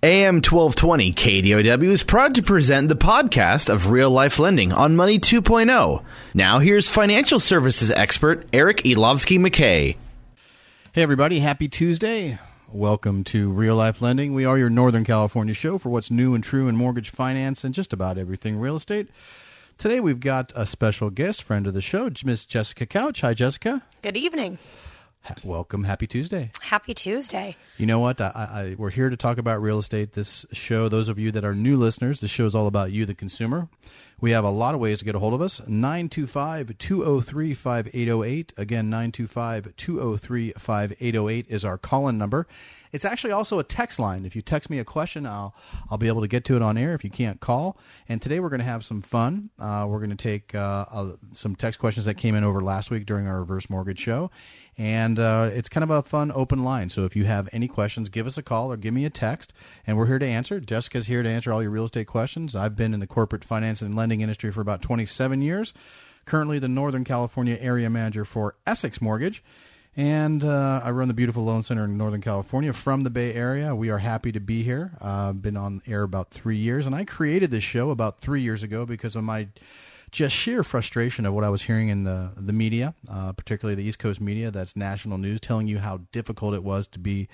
AM 1220 KDOW is proud to present the podcast of Real Life Lending on Money 2.0. Now here's financial services expert Eric Elovski McKay. Hey everybody, happy Tuesday. Welcome to Real Life Lending. We are your Northern California show for what's new and true in mortgage finance and just about everything real estate. Today we've got a special guest, friend of the show, Miss Jessica Couch. Hi, Jessica. Good evening. Ha- Welcome. Happy Tuesday. Happy Tuesday. You know what? I, I, we're here to talk about real estate. This show, those of you that are new listeners, this show is all about you, the consumer. We have a lot of ways to get a hold of us. 925 203 5808. Again, 925 203 5808 is our call in number. It's actually also a text line. If you text me a question, I'll I'll be able to get to it on air if you can't call. And today we're going to have some fun. Uh, we're going to take uh, uh, some text questions that came in over last week during our reverse mortgage show, and uh, it's kind of a fun open line. So if you have any questions, give us a call or give me a text, and we're here to answer. Jessica's here to answer all your real estate questions. I've been in the corporate finance and lending industry for about 27 years. Currently, the Northern California area manager for Essex Mortgage. And uh, I run the beautiful Loan Center in Northern California from the Bay Area. We are happy to be here. I've uh, been on air about three years, and I created this show about three years ago because of my just sheer frustration of what I was hearing in the the media, uh, particularly the East Coast media, that's national news, telling you how difficult it was to be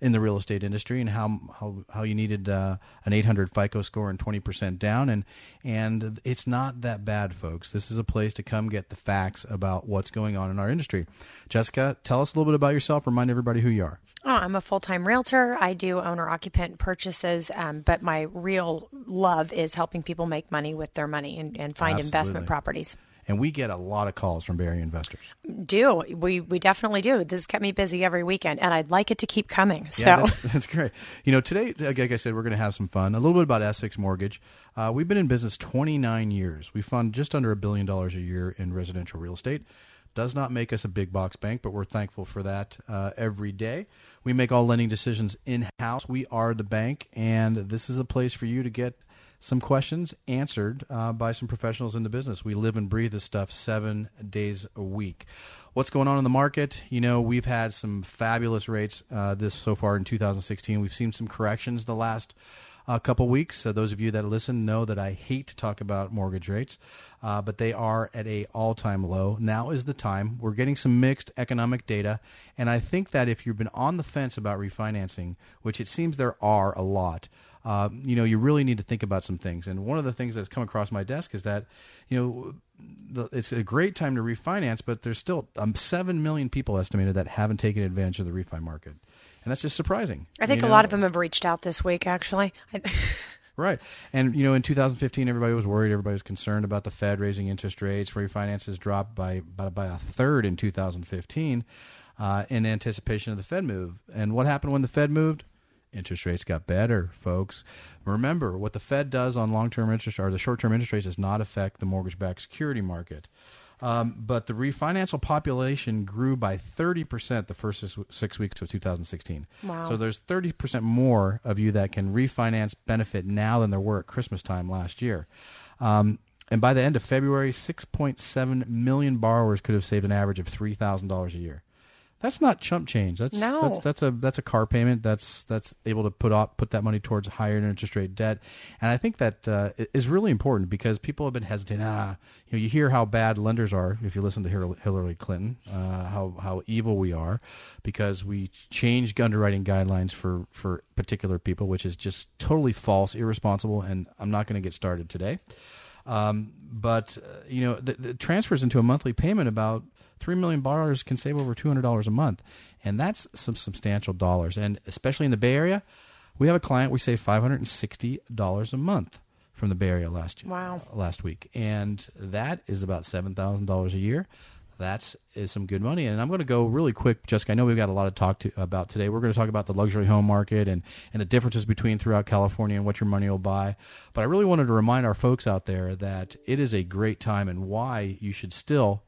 in the real estate industry and how how, how you needed uh, an 800 FICO score and 20% down and and it's not that bad folks this is a place to come get the facts about what's going on in our industry Jessica tell us a little bit about yourself remind everybody who you are Oh, I'm a full time realtor. I do owner occupant purchases, um, but my real love is helping people make money with their money and, and find Absolutely. investment properties. And we get a lot of calls from Barry investors Do we? We definitely do. This kept me busy every weekend, and I'd like it to keep coming. So Yeah, that's, that's great. You know, today, like I said, we're going to have some fun. A little bit about Essex Mortgage. Uh, we've been in business 29 years. We fund just under a billion dollars a year in residential real estate. Does not make us a big box bank, but we're thankful for that uh, every day. We make all lending decisions in house. We are the bank, and this is a place for you to get some questions answered uh, by some professionals in the business. We live and breathe this stuff seven days a week. What's going on in the market? You know, we've had some fabulous rates uh, this so far in 2016. We've seen some corrections the last uh, couple weeks. So those of you that listen know that I hate to talk about mortgage rates, uh, but they are at a all-time low. Now is the time. We're getting some mixed economic data, and I think that if you've been on the fence about refinancing, which it seems there are a lot, uh, you know, you really need to think about some things. And one of the things that's come across my desk is that, you know, the, it's a great time to refinance, but there's still um, seven million people estimated that haven't taken advantage of the refi market, and that's just surprising. I think you a lot of them have reached out this week. Actually, Right. And, you know, in 2015, everybody was worried. Everybody was concerned about the Fed raising interest rates. Refinances dropped by, by, by a third in 2015 uh, in anticipation of the Fed move. And what happened when the Fed moved? Interest rates got better, folks. Remember, what the Fed does on long term interest or the short term interest rates does not affect the mortgage backed security market. Um, but the refinancial population grew by 30% the first six, six weeks of 2016. Wow. So there's 30% more of you that can refinance benefit now than there were at Christmas time last year. Um, and by the end of February, 6.7 million borrowers could have saved an average of $3,000 a year. That's not chump change. That's, No. that's that's a that's a car payment. That's that's able to put up put that money towards higher interest rate debt, and I think that uh, is really important because people have been hesitant. Ah, you know, you hear how bad lenders are if you listen to Hillary Hillary Clinton, uh, how how evil we are because we changed underwriting guidelines for for particular people, which is just totally false, irresponsible, and I'm not going to get started today. Um, but uh, you know, the, the transfers into a monthly payment about three million borrowers can save over two hundred dollars a month, and that's some substantial dollars. And especially in the Bay Area, we have a client we saved five hundred and sixty dollars a month from the Bay Area last Wow. last week, and that is about seven thousand dollars a year. That's some good money. And I'm going to go really quick, Jessica. I know we've got a lot to talk to, about today. We're going to talk about the luxury home market and, and the differences between throughout California and what your money will buy. But I really wanted to remind our folks out there that it is a great time and why you should still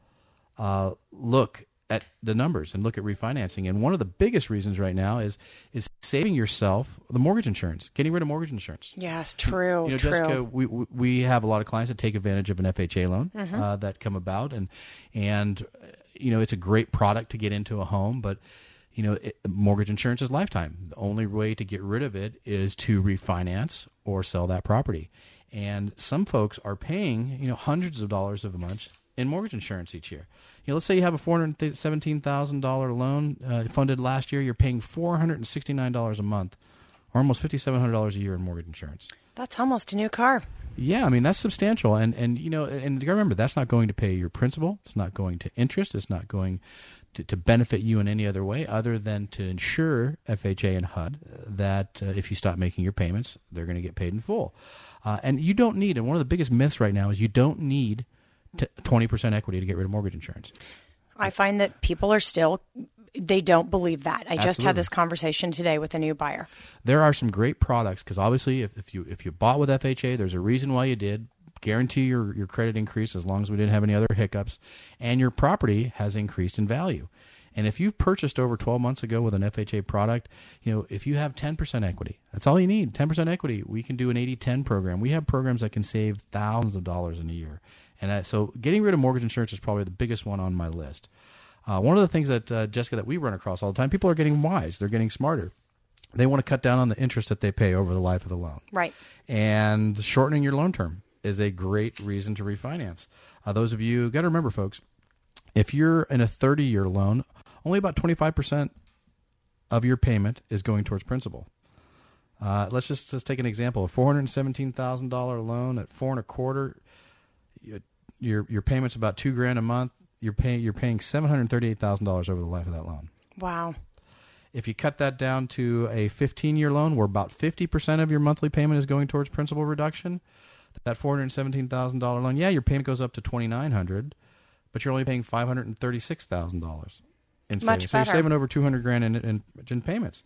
uh, look at the numbers and look at refinancing. And one of the biggest reasons right now is is saving yourself the mortgage insurance, getting rid of mortgage insurance. Yes, true. You know, true. Jessica, we we- have a lot of clients that take advantage of an FHA loan Mm-hmm. uh, that come about, and and uh, you know it's a great product to get into a home, but you know it, mortgage insurance is lifetime. The only way to get rid of it is to refinance or sell that property, and some folks are paying you know hundreds of dollars of a month in mortgage insurance each year. Know, let's say you have a four hundred seventeen thousand dollar loan uh, funded last year, you're paying four hundred and sixty nine dollars a month, or almost fifty seven hundred dollars a year in mortgage insurance. That's almost a new car. Yeah, I mean that's substantial, and and you know, and remember that's not going to pay your principal. It's not going to interest. It's not going to, to benefit you in any other way other than to ensure FHA and HUD that uh, if you stop making your payments, they're going to get paid in full. Uh, and you don't need, and one of the biggest myths right now is you don't need twenty percent equity to get rid of mortgage insurance. I find that people are still they don't believe that. I just had this conversation today with a new buyer. there are some great products because obviously if, if you if you bought with FHA, there's a reason why you did. Guarantee your your credit increase as long as we didn't have any other hiccups, and your property has increased in value. And if you've purchased over 12 months ago with an FHA product, you know if you have 10% equity, that's all you need. 10% equity. We can do an 80-10 program. We have programs that can save thousands of dollars in a year. And I, so getting rid of mortgage insurance is probably the biggest one on my list. Uh, one of the things that uh, Jessica that we run across all the time, people are getting wise. They're getting smarter. They want to cut down on the interest that they pay over the life of the loan. Right. And shortening your loan term is a great reason to refinance. Uh, those of you got to remember, folks, if you're in a 30 year loan, only about 25% of your payment is going towards principal. Uh, let's just let's take an example: a four hundred seventeen thousand dollar loan at four and a quarter, your your payment's about two grand a month. You're paying you're paying seven hundred thirty eight thousand dollars over the life of that loan. Wow. If you cut that down to a 15 year loan where about 50% of your monthly payment is going towards principal reduction, that $417,000 loan, yeah, your payment goes up to 2900 but you're only paying $536,000 in Much savings. So you're saving over 200 grand in, in, in payments.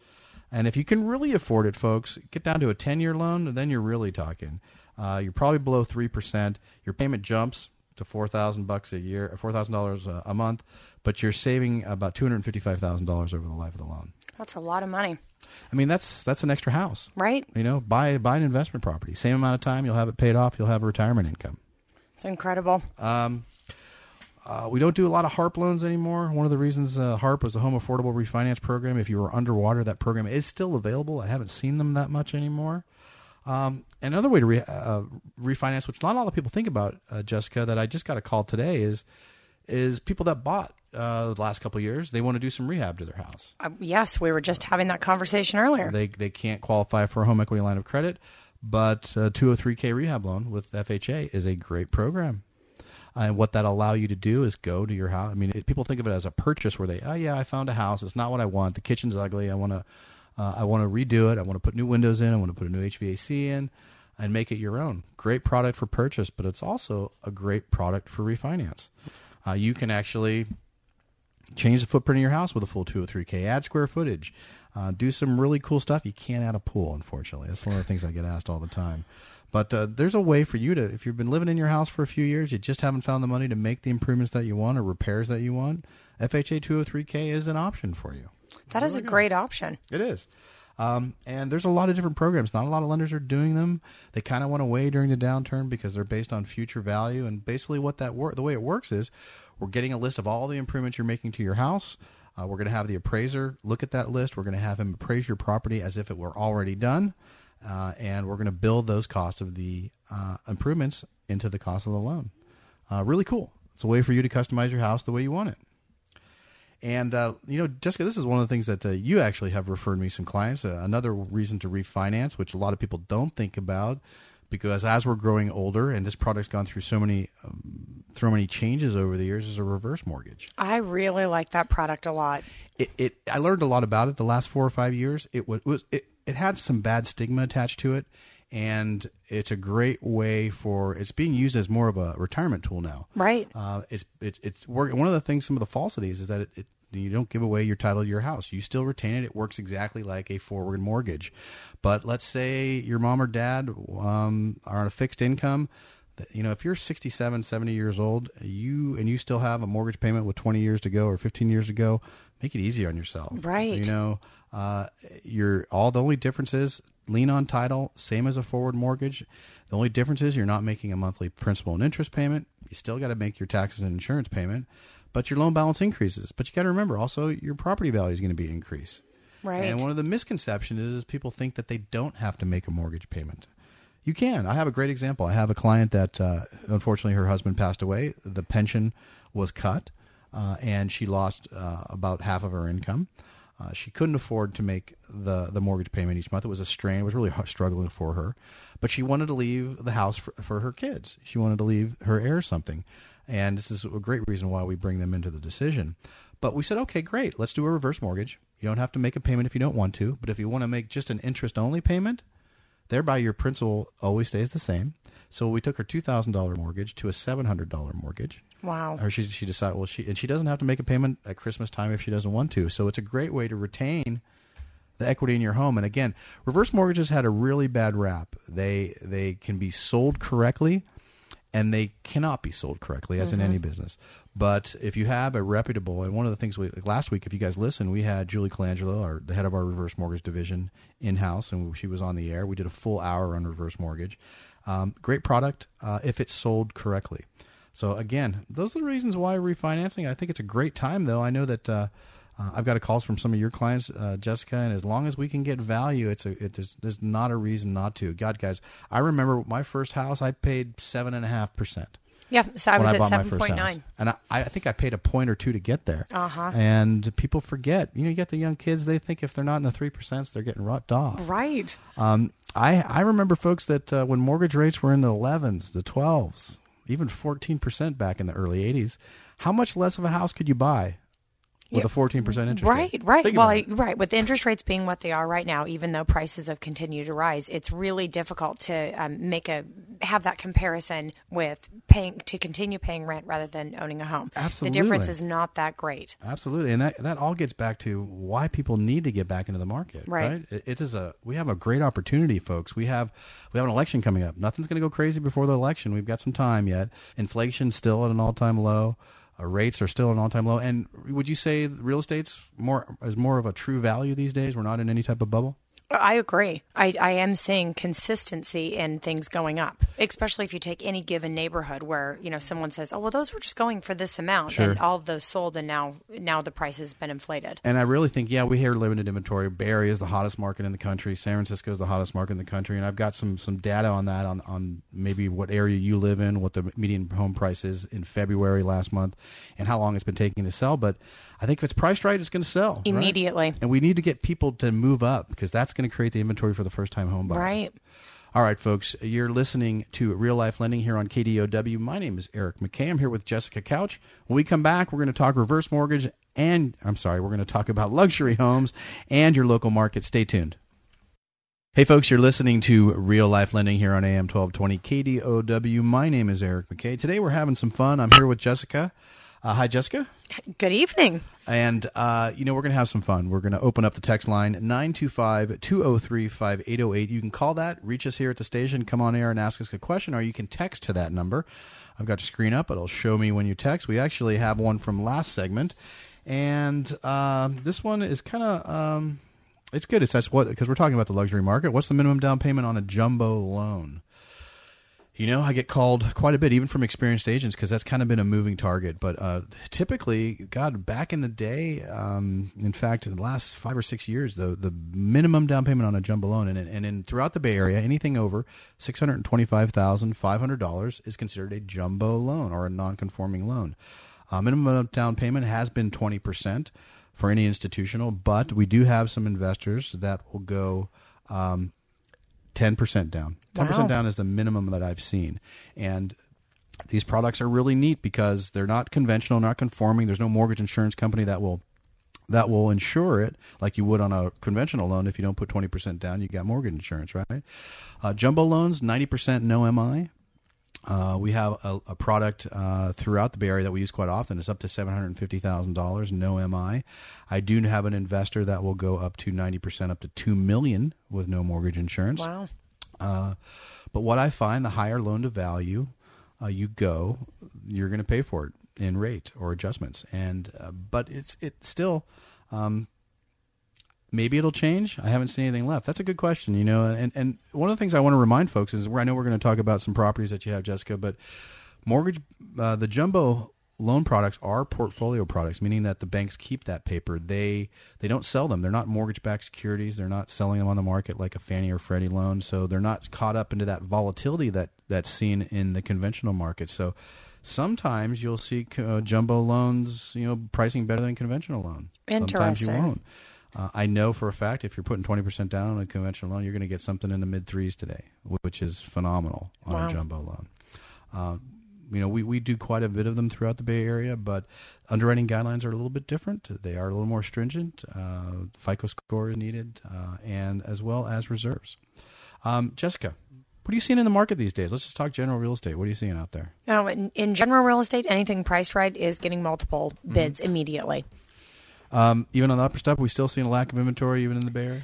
And if you can really afford it, folks, get down to a 10 year loan, then you're really talking. Uh, you're probably below 3%. Your payment jumps to 4000 bucks a year, $4,000 a- a month, but you're saving about $255,000 over the life of the loan. That's a lot of money, I mean, that's that's an extra house. right? You know, buy buy an investment property. Same amount of time, you'll have it paid off. You'll have a retirement income. It's incredible. Uh, we don't do a lot of HARP loans anymore. One of the reasons uh, HARP was the Home Affordable Refinance Program. If you were underwater, that program is still available. I haven't seen them that much anymore. Um, another way to re- uh, refinance, which not a lot of people think about, uh, Jessica, that I just got a call today is is people that bought uh, the last couple of years they want to do some rehab to their house. Uh, yes, we were just having that conversation earlier. They they can't qualify for a home equity line of credit, but a 203k rehab loan with FHA is a great program. And what that allow you to do is go to your house. I mean, it, people think of it as a purchase where they, oh yeah, I found a house. It's not what I want. The kitchen's ugly. I want to, uh, I want to redo it. I want to put new windows in. I want to put a new HVAC in, and make it your own. Great product for purchase, but it's also a great product for refinance. Uh, you can actually change the footprint of your house with a full 203k add square footage uh, do some really cool stuff you can't add a pool unfortunately that's one of the things i get asked all the time but uh, there's a way for you to if you've been living in your house for a few years you just haven't found the money to make the improvements that you want or repairs that you want fha 203k is an option for you that is a great option. it is. Um, and there's a lot of different programs. Not a lot of lenders are doing them. They kind of went away during the downturn because they're based on future value. And basically, what that work the way it works is, we're getting a list of all the improvements you're making to your house. Uh, we're going to have the appraiser look at that list. We're going to have him appraise your property as if it were already done, uh, and we're going to build those costs of the uh, improvements into the cost of the loan. Uh, really cool. It's a way for you to customize your house the way you want it. And uh, you know, Jessica, this is one of the things that uh, you actually have referred me some clients. Uh, another reason to refinance, which a lot of people don't think about, because as we're growing older and this product's gone through so many, um, so many changes over the years, is a reverse mortgage. I really like that product a lot. It, it I learned a lot about it the last four or five years. It was, it was it, it had some bad stigma attached to it, and it's a great way for it's being used as more of a retirement tool now. Right. Uh, it's it's it's work, one of the things. Some of the falsities is that it, it you don't give away your title to your house. You still retain it. It works exactly like a forward mortgage. But let's say your mom or dad um, are on a fixed income. You know, if you're 67, 70 years old, you and you still have a mortgage payment with 20 years to go or 15 years to go, make it easy on yourself. Right. You know, uh, you're all the only difference is lien on title, same as a forward mortgage. The only difference is you're not making a monthly principal and interest payment. You still got to make your taxes and insurance payment, but your loan balance increases. But you got to remember also your property value is going to be increased. Right. And one of the misconceptions is, is people think that they don't have to make a mortgage payment. You can. I have a great example. I have a client that uh, unfortunately her husband passed away. The pension was cut, uh, and she lost uh, about half of her income. Uh, she couldn't afford to make the the mortgage payment each month. It was a strain. It was really struggling for her, but she wanted to leave the house for, for her kids. She wanted to leave her heirs something, and this is a great reason why we bring them into the decision. But we said, okay, great, let's do a reverse mortgage. You don't have to make a payment if you don't want to, but if you want to make just an interest only payment, thereby your principal always stays the same. So we took her two thousand dollar mortgage to a seven hundred dollar mortgage. Wow. Or she she decided well she and she doesn't have to make a payment at Christmas time if she doesn't want to. So it's a great way to retain the equity in your home. And again, reverse mortgages had a really bad rap. They they can be sold correctly and they cannot be sold correctly as in any business. But if you have a reputable, and one of the things we like last week, if you guys listen, we had Julie Colangelo, our, the head of our reverse mortgage division, in house, and she was on the air. We did a full hour on reverse mortgage. Um, great product uh, if it's sold correctly. So again, those are the reasons why refinancing. I think it's a great time, though. I know that. Uh, uh, I've got a calls from some of your clients, uh, Jessica, and as long as we can get value, it's a it, there's, there's not a reason not to. God, guys, I remember my first house, I paid seven and a half percent Yeah. So I was I at seven house, nine. and I, I think I paid a point or two to get there. Uh-huh. And people forget, you know, you get the young kids; they think if they're not in the three percent, they're getting rocked off. Right. Um, I I remember folks that uh, when mortgage rates were in the elevens, the twelves, even fourteen percent back in the early eighties, how much less of a house could you buy with a fourteen percent interest Right, rate? right. Think Well, I, right. With the interest rates being what they are right now, even though prices have continued to rise, it's really difficult to um, make a have that comparison with paying to continue paying rent rather than owning a home. Absolutely. the difference is not that great. Absolutely, and that that all gets back to why people need to get back into the market. Right. Right. It, it is a we have a great opportunity, folks. We have we have an election coming up. Nothing's going to go crazy before the election. We've got some time yet. Inflation's still at an all time low. Uh, rates are still an all time low. And would you say real estate's more is more of a true value these days? We're not in any type of bubble. I agree. I, I am seeing consistency in things going up, especially if you take any given neighborhood where you know someone says, "Oh, well, those were just going for this amount," Sure. and all of those sold, and now now the price has been inflated. And I really think, yeah, we hear limited inventory. Bay Area is the hottest market in the country. San Francisco is the hottest market in the country. And I've got some some data on that on, on maybe what area you live in, what the median home price is in February last month, and how long it's been taking to sell. But I think if it's priced right, it's going to sell right? Immediately. And we need to get people to move up because that's going to create the inventory for the first time home buyer. Right. All right, folks, you're listening to Real Life Lending here on KDOW. My name is Eric McKay. I'm here with Jessica Couch. When we come back, we're going to talk reverse mortgage and, I'm sorry, we're going to talk about luxury homes and your local market. Stay tuned. Hey, folks, you're listening to Real Life Lending here on AM 1220 KDOW. My name is Eric McKay. Today we're having some fun. I'm here with Jessica. Uh, hi, Jessica. Good evening. And, uh, you know, we're going to have some fun. We're going to open up the text line 925 203 5808. You can call that, reach us here at the station, come on air and ask us a question, or you can text to that number. I've got your screen up, it'll show me when you text. We actually have one from last segment. And um, this one is kind of. Um, it's good. It says what because we're talking about the luxury market. What's the minimum down payment on a jumbo loan? You know, I get called quite a bit, even from experienced agents, because that's kind of been a moving target. But uh, typically, God, back in the day, um, in fact, in the last five or six years, the the minimum down payment on a jumbo loan, and and in throughout the Bay Area, anything over six hundred twenty five thousand five hundred dollars is considered a jumbo loan or a non conforming loan. Uh, minimum down payment has been twenty percent for any institutional, but we do have some investors that will go. Um, 10% down. 10% Wow. down is the minimum that I've seen. And these products are really neat because they're not conventional, not conforming. There's no mortgage insurance company that will that will insure it like you would on a conventional loan. If you don't put 20% down, you got mortgage insurance, right? Uh, jumbo loans, 90% no MI. Uh, we have a, a product uh, throughout the Bay Area that we use quite often. It's up to seven hundred fifty thousand dollars, no MI. I do have an investor that will go up to ninety percent, up to two million with no mortgage insurance. Wow. Uh, but what I find, the higher loan to value uh, you go, you're going to pay for it in rate or adjustments. And uh, but it's it's still. Um, maybe it'll change. I haven't seen anything left. That's a good question, you know. And and one of the things I want to remind folks is where I know we're going to talk about some properties that you have, Jessica, but mortgage, uh, the jumbo loan products are portfolio products, meaning that the banks keep that paper. They they don't sell them. They're not mortgage-backed securities. They're not selling them on the market like a Fannie or Freddie loan. So they're not caught up into that volatility that that's seen in the conventional market. So sometimes you'll see uh, jumbo loans, you know, pricing better than conventional loan. Sometimes you Interesting. won't. Uh, I know for a fact if you're putting 20% down on a conventional loan, you're going to get something in the mid threes today, which is phenomenal on Wow. a jumbo loan. Uh, you know, we, we do quite a bit of them throughout the Bay Area, but underwriting guidelines are a little bit different. They are a little more stringent. Uh, FICO score is needed, uh, and as well as reserves. Um, Jessica, what are you seeing in the market these days? Let's just talk general real estate. What are you seeing out there? Now, in, in general real estate, anything priced right is getting multiple Mm-hmm. bids immediately. Um, even on the upper stuff, we still seeing a lack of inventory even in the Bay Area.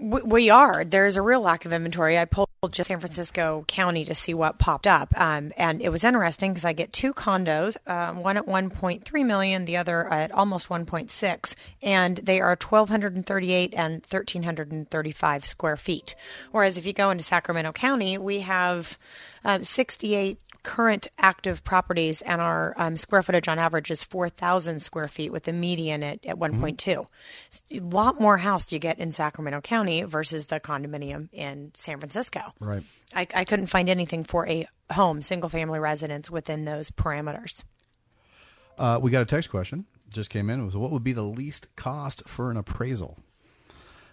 We, are. There's a real lack of inventory. I pulled just San Francisco County to see what popped up, um, and it was interesting because I get two condos, um, one at 1.3 million, the other at almost 1.6, and they are 1,238 and 1,335 square feet. Whereas if you go into Sacramento County, we have um, 68 current active properties, and our um, square footage on average is 4,000 square feet, with the median at, at 1.2. A lot more house do you get in Sacramento County versus the condominium in San Francisco. Right. I, I couldn't find anything for a home, single family residence within those parameters. Uh, we got a text question just came in. It was what would be the least cost for an appraisal?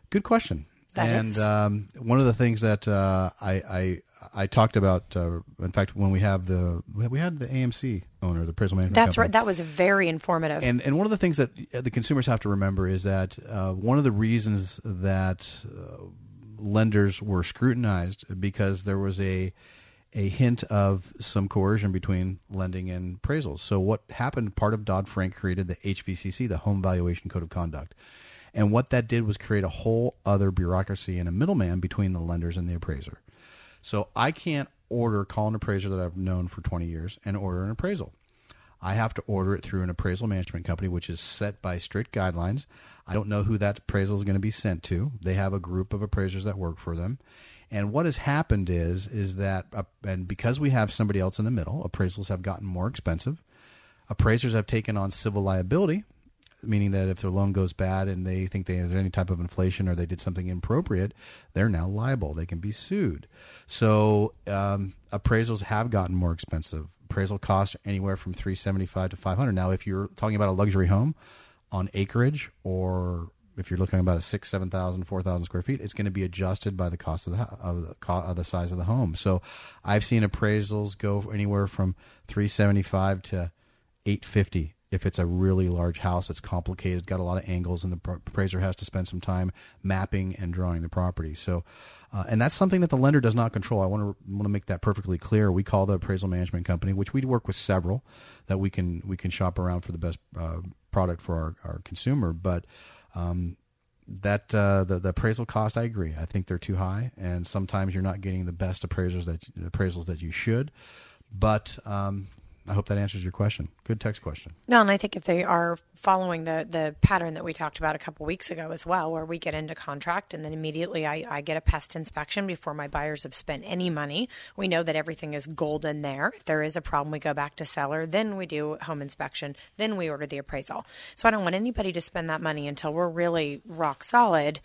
Good question. That and. Um, one of the things that uh, I, I I talked about, uh, in fact, when we have the we had the AMC owner, the appraisal management. That's company. right. That was very informative. And and one of the things that the consumers have to remember is that uh, one of the reasons that uh, lenders were scrutinized because there was a a hint of some coercion between lending and appraisals. So what happened? Part of Dodd Frank created the HVCC, the Home Valuation Code of Conduct, and what that did was create a whole other bureaucracy and a middleman between the lenders and the appraiser. So I can't order call an appraiser that I've known for 20 years and order an appraisal. I have to order it through an appraisal management company, which is set by strict guidelines. I don't know who that appraisal is going to be sent to. They have a group of appraisers that work for them. And what has happened is is that, uh, and because we have somebody else in the middle, appraisals have gotten more expensive. Appraisers have taken on civil liability, meaning that if their loan goes bad and they think there's any type of inflation or they did something inappropriate, they're now liable. They can be sued. So um, appraisals have gotten more expensive. Appraisal costs anywhere from three seventy five to five hundred. Now, if you're talking about a luxury home on acreage, or if you're looking about a six, seven thousand, four thousand square feet, it's going to be adjusted by the cost of the of the, of the size of the home. So, I've seen appraisals go anywhere from three seventy five to 850 if it's a really large house it's complicated got a lot of angles and the appraiser has to spend some time mapping and drawing the property. So uh, and that's something that the lender does not control. I want to want to make that perfectly clear. We call the appraisal management company which we work with several that we can we can shop around for the best uh, product for our, our consumer. But um, that uh, the, the appraisal cost i agree. I think they're too high and sometimes you're not getting the best appraisers that appraisals that you should. But um, I hope that answers your question. Good text question. No, and I think if they are following the the pattern that we talked about a couple weeks ago as well, where we get into contract and then immediately I, I get a pest inspection before my buyers have spent any money. We know that everything is golden there. If there is a problem, we go back to seller, then we do home inspection, then we order the appraisal. So I don't want anybody to spend that money until we're really rock solid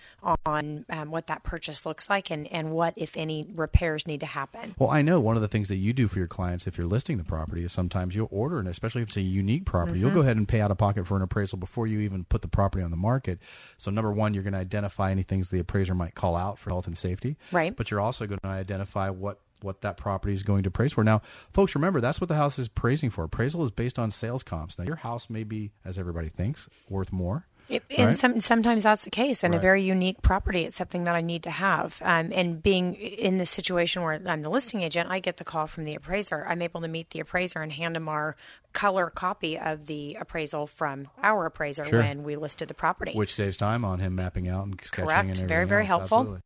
on um, what that purchase looks like and, and what, if any, repairs need to happen. Well, I know one of the things that you do for your clients if you're listing the property is sometimes you'll order, and especially if it's a unique property, you'll mm-hmm. go ahead and pay out of pocket for an appraisal before you even put the property on the market. So, number one, you're going to identify any things the appraiser might call out for health and safety. Right. But you're also going to identify what what that property is going to praise for. Now, folks, remember that's what the house is praising for. Appraisal is based on sales comps. Now, your house may be, as everybody thinks, worth more. It, and Right. some, sometimes that's the case. And Right. a very unique property, it's something that I need to have. Um, and being in the situation where I'm the listing agent, I get the call from the appraiser. I'm able to meet the appraiser and hand him our color copy of the appraisal from our appraiser Sure. when we listed the property. which saves time on him mapping out and sketching Correct. and everything Very, very else. helpful.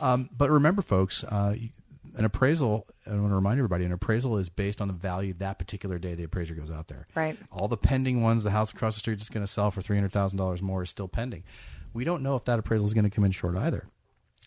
Um, but remember, folks, uh, an appraisal. I want to remind everybody, an appraisal is based on the value that particular day the appraiser goes out there. Right. All the pending ones, the house across the street is going to sell for three hundred thousand dollars more is still pending. We don't know if that appraisal is going to come in short either.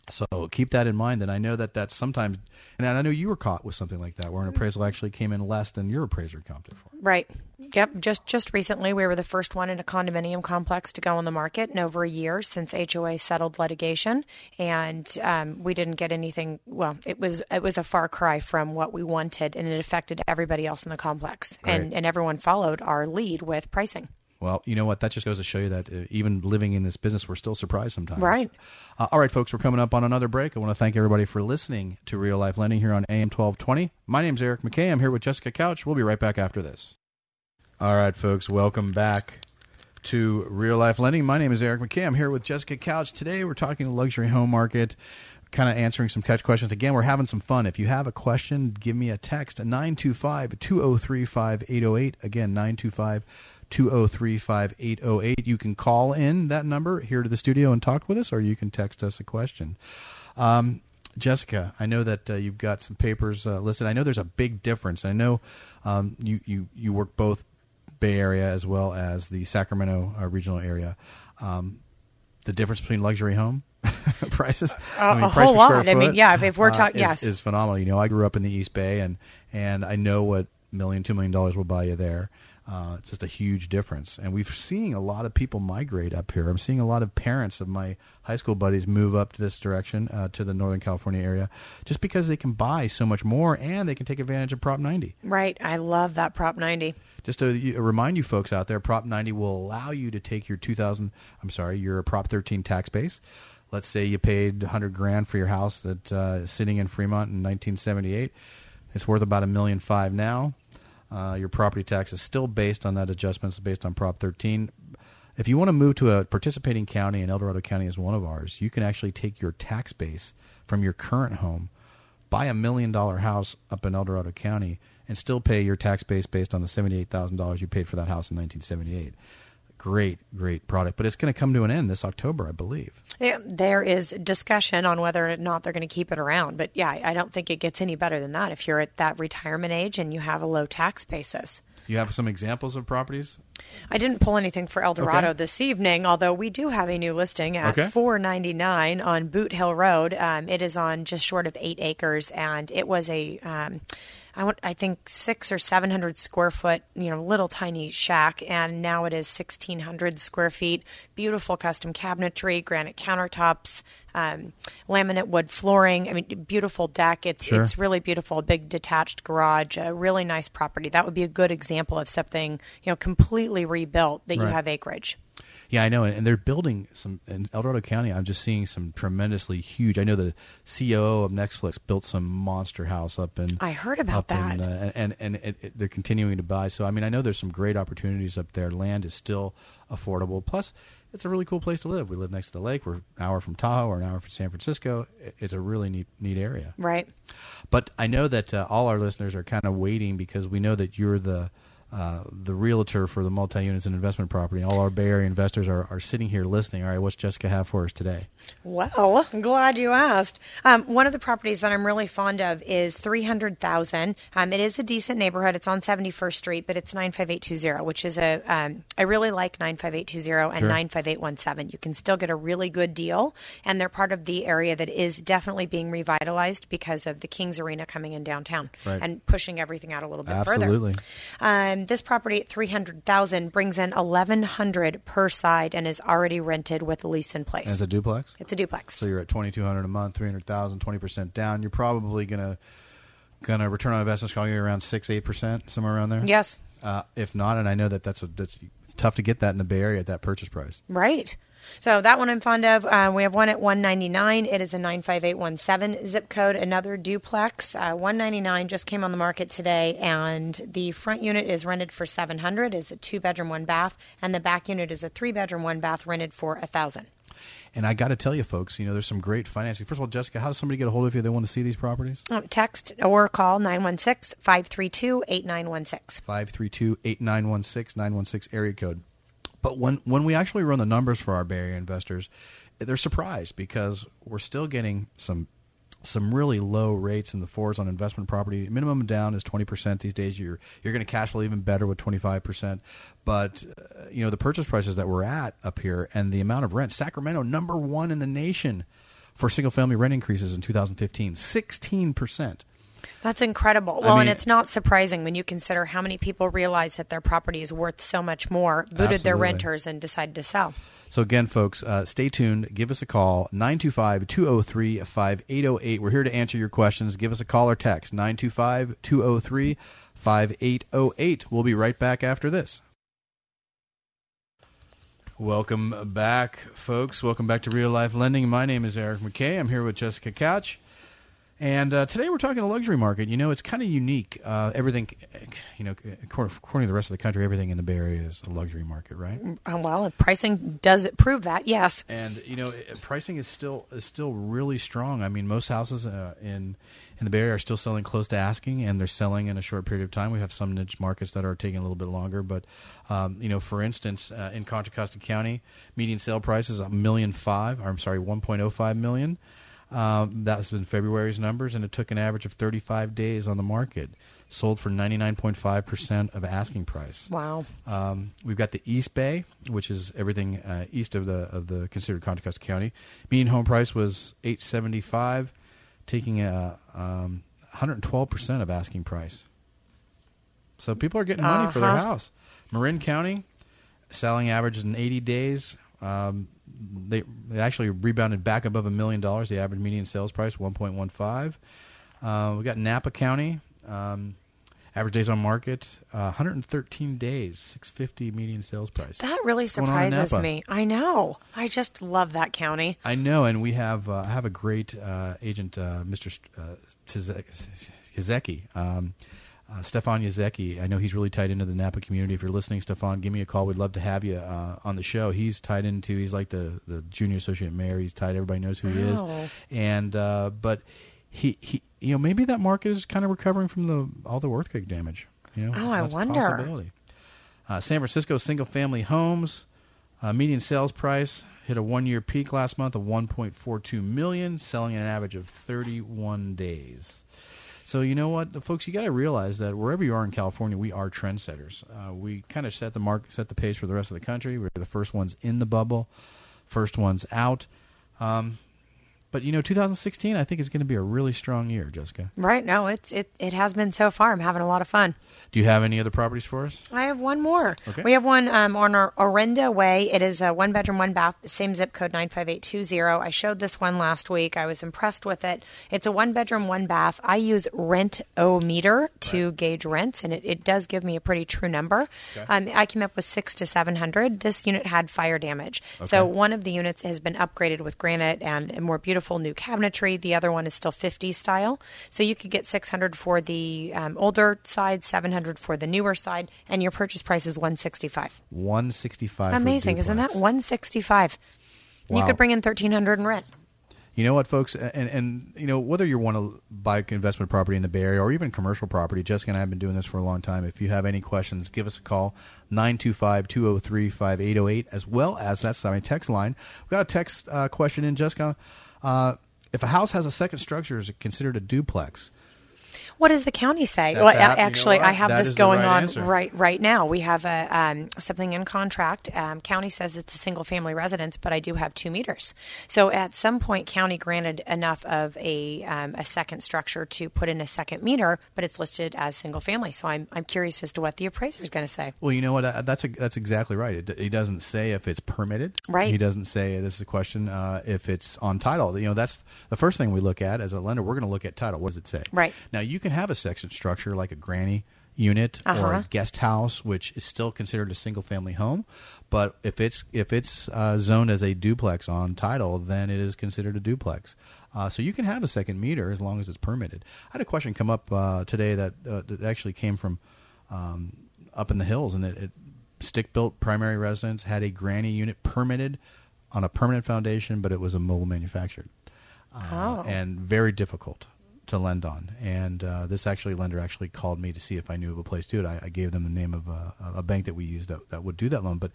So keep that in mind. And I know that that's sometimes, and I know you were caught with something like that, where an appraisal actually came in less than your appraiser comped it for. Right. Yep. Just just recently, we were the first one in a condominium complex to go on the market in over a year since HOA settled litigation, and um, we didn't get anything. Well, it was it was a far cry from what we wanted, and it affected everybody else in the complex, and and everyone followed our lead with pricing. Well, you know what? That just goes to show you that uh, even living in this business, we're still surprised sometimes. Right. Uh, all right, folks, we're coming up on another break. I want to thank everybody for listening to Real Life Lending here on AM 1220. My name's Eric McKay. I'm here with Jessica Couch. We'll be right back after this. All right, folks, welcome back to Real Life Lending. My name is Eric McKay. I'm here with Jessica Couch. Today, we're talking the luxury home market, kind of answering some catch questions. Again, we're having some fun. If you have a question, give me a text at 925 203 5808. Again, 925 203 5808. You can call in that number here to the studio and talk with us, or you can text us a question. Um, Jessica, I know that uh, you've got some papers uh, listed. I know there's a big difference. I know um, you, you, you work both Bay Area as well as the Sacramento uh, regional area. Um, the difference between luxury home prices, A- a price whole per square lot. I mean, yeah, if- if we're uh, yes. is phenomenal. You know, I grew up in the East Bay, and and I know what million, two million dollars will buy you there. Uh, it's just a huge difference, and we've seen a lot of people migrate up here. I'm seeing a lot of parents of my high school buddies move up to this direction, uh, to the Northern California area, just because they can buy so much more and they can take advantage of Prop 90. Right. I love that Prop 90. Just to remind you folks out there, Prop 90 will allow you to take your 2000, I'm sorry, your Prop 13 tax base. Let's say you paid 100 grand for your house that uh, is sitting in Fremont in 1978. It's worth about a million five now. Uh, your property tax is still based on that adjustment. It's based on Prop 13. If you want to move to a participating county, and El Dorado County is one of ours, you can actually take your tax base from your current home buy a million dollar house up in El Dorado County and still pay your tax base based on the $78,000 you paid for that house in 1978. Great, great product. But it's going to come to an end this October, I believe. There- is discussion on whether or not they're going to keep it around, but yeah, I don't think it gets any better than that if you're at that retirement age and you have a low tax basis. You have some examples of properties? I didn't pull anything for El Dorado Okay. this evening, although we do have a new listing at Okay. 499 on Boot Hill Road. Um, it is on just short of eight acres, and it was a, um, I want, I think six or seven hundred square foot, you know, little tiny shack, and now it is sixteen hundred square feet. Beautiful custom cabinetry, granite countertops, um, laminate wood flooring. I mean, beautiful deck. It's Sure. it's really beautiful. A big detached garage, a really nice property. That would be a good example of something you know completely rebuilt that you have acreage. Yeah, I know, and they're building some in El Dorado County. I'm just seeing some tremendously huge. I know the COO of Netflix built some monster house up in. I heard about up in, that. uh, and and it, it, they're continuing to buy. So I mean, I know there's some great opportunities up there. Land is still affordable. Plus, it's a really cool place to live. We live next to the lake. We're an hour from Tahoe. We're an hour from San Francisco. It's a really neat neat area. Right. But I know that uh, all our listeners are kind of waiting because we know that you're the uh, the realtor for the multi units and investment property. And all our Bay Area investors are, are sitting here listening. All right, what's Jessica have for us today? Well, I'm glad you asked. Um, one of the properties that I'm really fond of is 300,000. Um, it is a decent neighborhood. It's on 71st Street, but it's 95820, which is a, um, I really like 95820 and Sure. 95817. You can still get a really good deal, and they're part of the area that is definitely being revitalized because of the Kings Arena coming in downtown Right. and pushing everything out a little bit Absolutely. further. Um, this property at 300,000 brings in 1100 per side and is already rented with a lease in place. As a duplex? it's a duplex. So you're at 2200 a month, 300,000, 20% down. You're probably going to going to return on investment calling around 6 8%, somewhere around there? Yes. Uh, if not, and I know that that's a, that's it's tough to get that in the Bay Area at that purchase price. Right. So that one I'm fond of. Uh, we have one at 199. It is a 95817 zip code. Another duplex, uh, 199 just came on the market today, and the front unit is rented for 700. is a two bedroom, one bath, and the back unit is a three bedroom, one bath, rented for a thousand. And I got to tell you, folks, you know, there's some great financing. First of all, Jessica, how does somebody get a hold of you if they want to see these properties? Um, text or call 916 532 8916. 532 8916 916 area code. But when when we actually run the numbers for our Area investors, they're surprised because we're still getting some some really low rates in the fours on investment property. Minimum down is 20% these days. You're you're going to cash flow even better with 25%. But uh, you know the purchase prices that we're at up here and the amount of rent. Sacramento number 1 in the nation for single family rent increases in 2015, 16%. That's incredible. Well, I mean, and it's not surprising when you consider how many people realize that their property is worth so much more, booted absolutely. their renters, and decided to sell. So, again, folks, uh, stay tuned. Give us a call, 925 203 5808. We're here to answer your questions. Give us a call or text, 925 203 5808. We'll be right back after this. Welcome back, folks. Welcome back to Real Life Lending. My name is Eric McKay. I'm here with Jessica Couch. And uh, today we're talking the luxury market. You know, it's kind of unique. Uh, everything, you know, according, to the rest of the country, everything in the Bay Area is a luxury market, right? Uh, well, pricing does it prove that? Yes. And you know, pricing is still is still really strong. I mean, most houses uh, in in the Bay Area are still selling close to asking, and they're selling in a short period of time. We have some niche markets that are taking a little bit longer, but um, you know, for instance, uh, in Contra Costa County, median sale price is a million five. Or I'm sorry, one point oh five million. Um, that's been February's numbers, and it took an average of 35 days on the market. Sold for 99.5% of asking price. Wow. Um, we've got the East Bay, which is everything uh, east of the of the considered Contra Costa County. Median home price was 875, taking a um, 112% of asking price. So people are getting money uh-huh. for their uh-huh. house. Marin County, selling average in 80 days. Um, they, they actually rebounded back above a million dollars. The average median sales price one point one five. Uh, we got Napa County. Um, average days on market, uh, 113 days, 650 median sales price. That really surprises me. I know. I just love that county. I know, and we have uh, have a great uh, agent, uh, Mr. Tzeki. Um, uh, Stefan Yazecki, I know he's really tied into the Napa community. If you're listening, Stefan, give me a call. We'd love to have you uh, on the show. He's tied into. He's like the the junior associate mayor. He's tied. Everybody knows who he is. And uh, but he he you know maybe that market is kind of recovering from the all the earthquake damage. You know, oh, I wonder. Uh, San Francisco single family homes uh, median sales price hit a one year peak last month of 1.42 million, selling an average of 31 days. So you know what, folks, you got to realize that wherever you are in California, we are trendsetters. Uh, we kind of set the mark, set the pace for the rest of the country. We're the first ones in the bubble, first ones out. Um, but you know, 2016, I think is going to be a really strong year, Jessica. Right? No, it's it it has been so far. I'm having a lot of fun. Do you have any other properties for us? I have one more. Okay. We have one um, on our Orinda Way. It is a one bedroom, one bath, same zip code 95820. I showed this one last week. I was impressed with it. It's a one bedroom, one bath. I use Rent O meter to right. gauge rents, and it, it does give me a pretty true number. Okay. Um, I came up with six to seven hundred. This unit had fire damage, okay. so one of the units has been upgraded with granite and more beautiful beautiful new cabinetry. The other one is still 50 style. So you could get 600 for the um, older side, 700 for the newer side, and your purchase price is 165. 165. Amazing, isn't that 165? Wow. You could bring in 1300 in rent. You know what, folks, and and you know whether you want to buy investment property in the Bay Area or even commercial property, Jessica and I have been doing this for a long time. If you have any questions, give us a call 925-203-5808 as well as that's my text line. We've got a text uh, question in, Jessica. Uh, if a house has a second structure, is it considered a duplex? What does the county say? Well, actually, you know I have that this going right on answer. right right now. We have a um, something in contract. Um, county says it's a single family residence, but I do have two meters. So at some point, county granted enough of a um, a second structure to put in a second meter, but it's listed as single family. So I'm I'm curious as to what the appraiser is going to say. Well, you know what? Uh, that's a, that's exactly right. It, he doesn't say if it's permitted. Right. He doesn't say this is a question uh, if it's on title. You know, that's the first thing we look at as a lender. We're going to look at title. What does it say? Right. Now you can have a section structure like a granny. unit or Uh-huh. a guest house, which is still considered a single family home. But if it's if it's uh, zoned as a duplex on title, then it is considered a duplex. Uh, so you can have a second meter as long as it's permitted. I had a question come up uh, today that, uh, that actually came from um, up in the hills, and it, it stick built primary residence had a granny unit permitted on a permanent foundation, but it was a mobile manufactured uh, and very difficult to lend on. And uh, this actually lender actually called me to see if I knew of a place to do it. I, I gave them the name of a, a bank that we used that, that would do that loan. But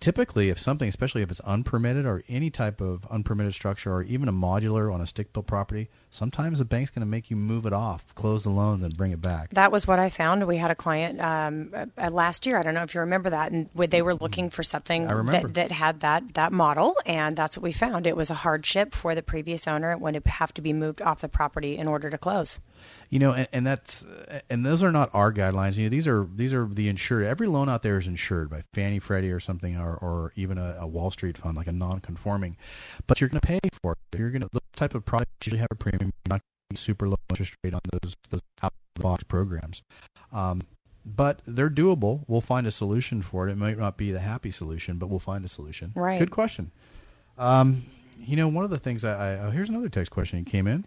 typically, if something, especially if it's unpermitted or any type of unpermitted structure or even a modular on a stick built property, sometimes the bank's going to make you move it off, close the loan, then bring it back. That was what I found. We had a client um, uh, last year. I don't know if you remember that, and they were looking for something that, that had that that model, and that's what we found. It was a hardship for the previous owner. When it would have to be moved off the property in order to close. You know, and, and that's and those are not our guidelines. You know, these are these are the insured. Every loan out there is insured by Fannie, Freddie, or something, or, or even a, a Wall Street fund like a non-conforming. But you're going to pay for it. You're going to those type of products usually have a premium. You're not going to super low interest rate on those those out of the box programs. Um, but they're doable. We'll find a solution for it. It might not be the happy solution, but we'll find a solution. Right. Good question. Um, you know, one of the things I, I oh, here's another text question that came in.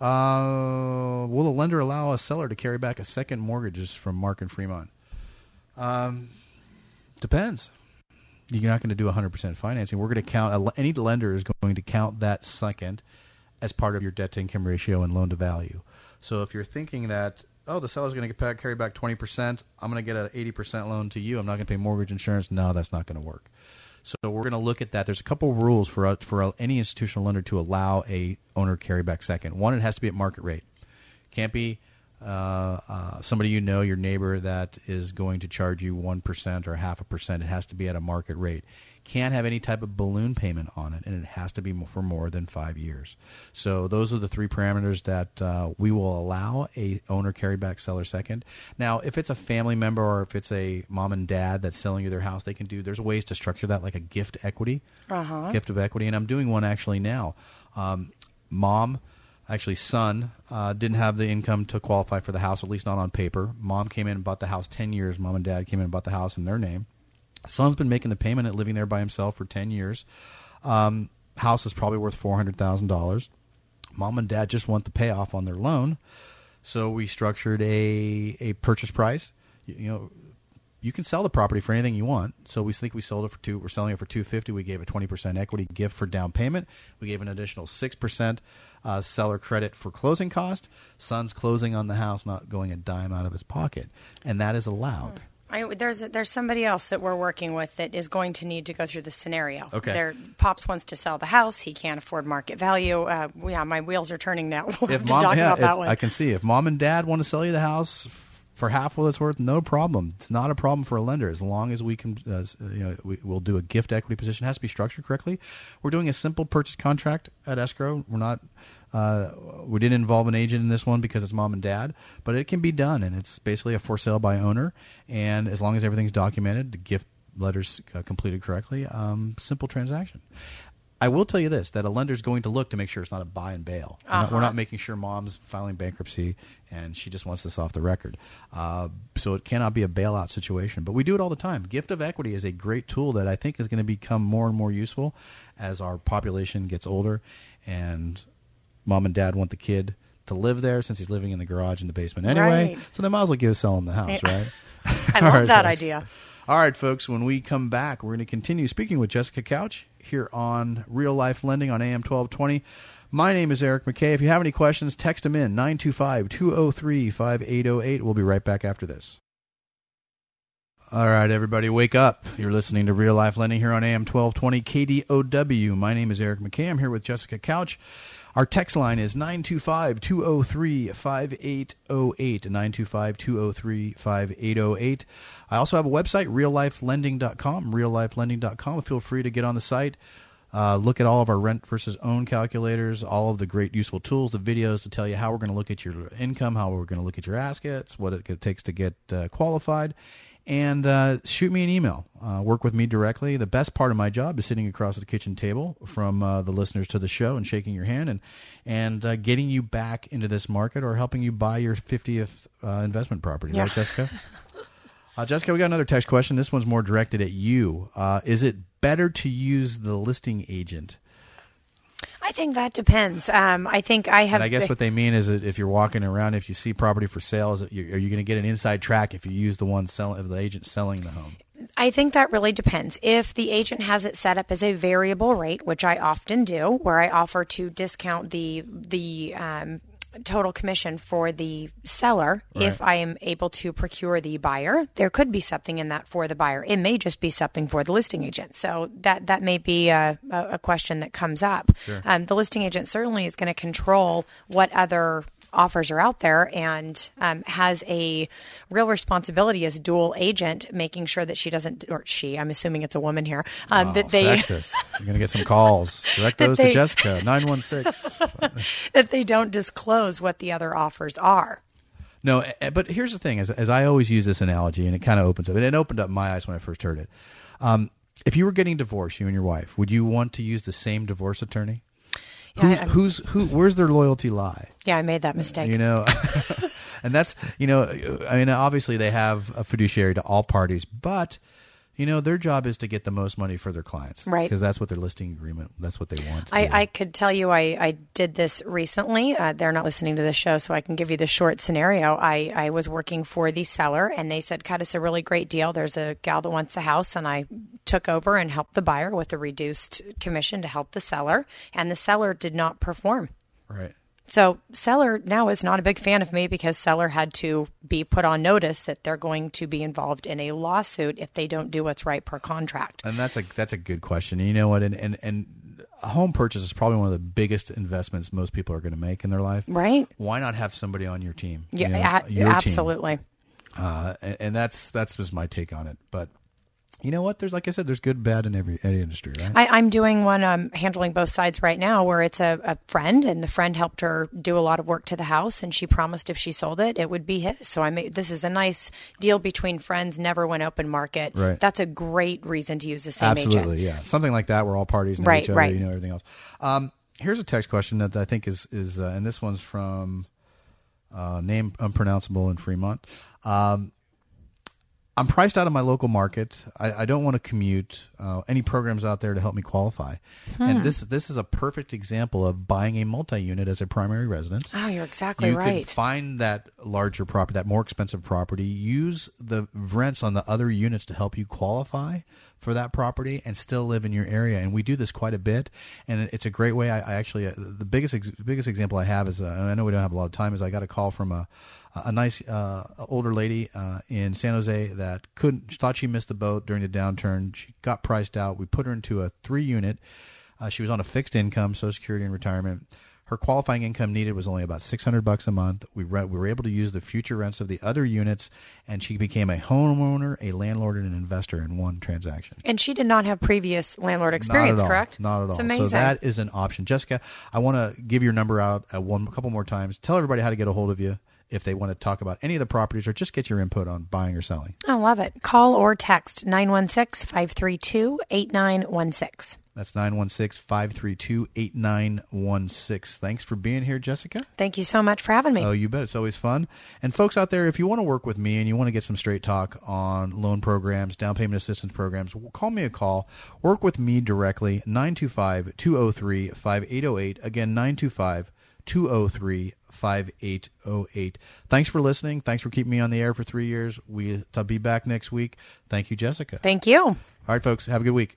Uh, will the lender allow a seller to carry back a second mortgages from Mark and Fremont? Um, depends. You're not going to do 100% financing. We're going to count any lender is going to count that second as part of your debt to income ratio and loan to value. So if you're thinking that oh the seller's going to carry back 20%, I'm going to get an 80% loan to you. I'm not going to pay mortgage insurance. No, that's not going to work. So we're going to look at that. There's a couple of rules for uh, for any institutional lender to allow a owner carryback second. One, it has to be at market rate. Can't be uh, uh, somebody you know, your neighbor, that is going to charge you one percent or half a percent. It has to be at a market rate. Can't have any type of balloon payment on it, and it has to be for more than five years. So those are the three parameters that uh, we will allow a owner carryback seller second. Now, if it's a family member or if it's a mom and dad that's selling you their house, they can do. There's ways to structure that like a gift equity, gift of equity, and I'm doing one actually now. Um, mom actually son uh, didn't have the income to qualify for the house at least not on paper mom came in and bought the house 10 years mom and dad came in and bought the house in their name son's been making the payment at living there by himself for 10 years um, house is probably worth $400000 mom and dad just want the payoff on their loan so we structured a, a purchase price you, you know you can sell the property for anything you want. So we think we sold it for two. We're selling it for two fifty. We gave a twenty percent equity gift for down payment. We gave an additional six percent uh, seller credit for closing cost. Son's closing on the house, not going a dime out of his pocket, and that is allowed. I, there's there's somebody else that we're working with that is going to need to go through the scenario. Okay. Their pops wants to sell the house. He can't afford market value. Uh, yeah, my wheels are turning now. We'll If to mom, talk yeah, about that one. I can see if mom and dad want to sell you the house for half what it's worth, no problem. It's not a problem for a lender as long as we can. Uh, you know, we, we'll do a gift equity position. It has to be structured correctly. We're doing a simple purchase contract at escrow. We're not. Uh, we didn't involve an agent in this one because it's mom and dad, but it can be done, and it's basically a for sale by owner. And as long as everything's documented, the gift letters uh, completed correctly, um, simple transaction. I will tell you this: that a lender's going to look to make sure it's not a buy and bail. We're, not, we're not making sure mom's filing bankruptcy and she just wants this off the record. Uh, so it cannot be a bailout situation. But we do it all the time. Gift of equity is a great tool that I think is going to become more and more useful as our population gets older, and mom and dad want the kid to live there since he's living in the garage in the basement anyway. Right. So they might as well give sell him the house, right? I love right, that folks. idea. All right, folks, when we come back, we're going to continue speaking with Jessica Couch here on Real Life Lending on AM 1220. My name is Eric McKay. If you have any questions, text them in 925 203 5808. We'll be right back after this. All right, everybody, wake up. You're listening to Real Life Lending here on AM 1220 KDOW. My name is Eric McKay. I'm here with Jessica Couch. Our text line is 925 203 5808. 925 203 5808. I also have a website, reallifelending.com. Reallifelending.com. Feel free to get on the site. Uh, look at all of our rent versus own calculators, all of the great useful tools, the videos to tell you how we're going to look at your income, how we're going to look at your assets, what it takes to get uh, qualified. And uh, shoot me an email. Uh, work with me directly. The best part of my job is sitting across the kitchen table from uh, the listeners to the show and shaking your hand and and uh, getting you back into this market or helping you buy your 50th uh, investment property. Yeah. Right, Jessica? Uh, Jessica, we got another text question. This one's more directed at you. Uh, is it better to use the listing agent? I think that depends. Um, I think I have. And I guess what they mean is that if you're walking around, if you see property for sale, is it, are you going to get an inside track if you use the one selling, the agent selling the home? I think that really depends. If the agent has it set up as a variable rate, which I often do, where I offer to discount the the um, total commission for the seller if I am able to procure the buyer, there could be something in that for the buyer. It may just be something for the listing agent. So that that may be a, a question that comes up. Um, the listing agent certainly is going to control what other offers are out there and um, has a real responsibility as dual agent, making sure that she doesn't, or she, I'm assuming it's a woman here, um, that they Sexist. You're going to get some calls. Direct those they- to Jessica, 916. that they don't disclose what the other offers are. No, but here's the thing: as, as I always use this analogy, and it kind of opens up, and it opened up my eyes when I first heard it. Um, if you were getting divorced, you and your wife, would you want to use the same divorce attorney? Yeah, Who's, who's who? Where's their loyalty lie? Yeah, I made that mistake. You know, and that's you know, I mean, obviously they have a fiduciary to all parties, but you know, their job is to get the most money for their clients, Right. Because that's what their listing agreement. That's what they want. I. I could tell you I, I did this recently. Uh, they're not listening to the show, so I can give you the short scenario. I, I was working for the seller, and they said, Cut, it's a really great deal. There's a gal that wants the house, and I took over and helped the buyer with a reduced commission to help the seller, and the seller did not perform. right. So seller now is not a big fan of me because seller had to be put on notice that they're going to be involved in a lawsuit if they don't do what's right per contract. And that's a that's a good question. And you know what? And and and a home purchase is probably one of the biggest investments most people are going to make in their life. Right? Why not have somebody on your team? Yeah, You know, a- your team. absolutely. Uh, and, and that's that's just my take on it. But you know what? There's like I said, there's good, bad in every any industry, right? I, I'm doing one, I'm handling both sides right now, where it's a, a friend, and the friend helped her do a lot of work to the house, and she promised if she sold it, it would be his. So I made this is a nice deal between friends, never went open market. Right. That's a great reason to use the same Absolutely, agent. yeah. Something like that where all parties know Right, each other, right. you know everything else. Um, here's a text question that I think is is, uh, and this one's from uh, name unpronounceable in Fremont. Um, I'm priced out of my local market. I, I don't want to commute. Uh, any programs out there to help me qualify? And this this is a perfect example of buying a multi-unit as a primary residence. Oh, you're exactly you right. find that larger property, that more expensive property, use the rents on the other units to help you qualify for that property and still live in your area. And we do this quite a bit, and it's a great way. I, I actually uh, the biggest ex- biggest example I have is, uh, I know we don't have a lot of time, is I got a call from a a nice uh, older lady uh, in San Jose that couldn't thought she missed the boat during the downturn. She got priced out. We put her into a three unit. Uh, she was on a fixed income, Social Security and retirement. Her qualifying income needed was only about six hundred bucks a month. We we were able to use the future rents of the other units, and she became a homeowner, a landlord, and an investor in one transaction. and she did not have previous landlord experience, Not correct? Not at all. It's amazing. So that is an option. Jessica, I want to give your number out a one a couple more times. Tell everybody how to get a hold of you if they want to talk about any of the properties or just get your input on buying or selling. I love it. Call or text 916 532 8916. That's 916-532-8916. Thanks for being here, Jessica. Thank you so much for having me. Oh, you bet. It's always fun. And folks out there, if you want to work with me and you want to get some straight talk on loan programs, down payment assistance programs, call me a call. Work with me directly, 925-203-5808. Again, 925-203-5808. Thanks for listening. Thanks for keeping me on the air for three years. We will be back next week. Thank you, Jessica. Thank you. All right, folks. Have a good week.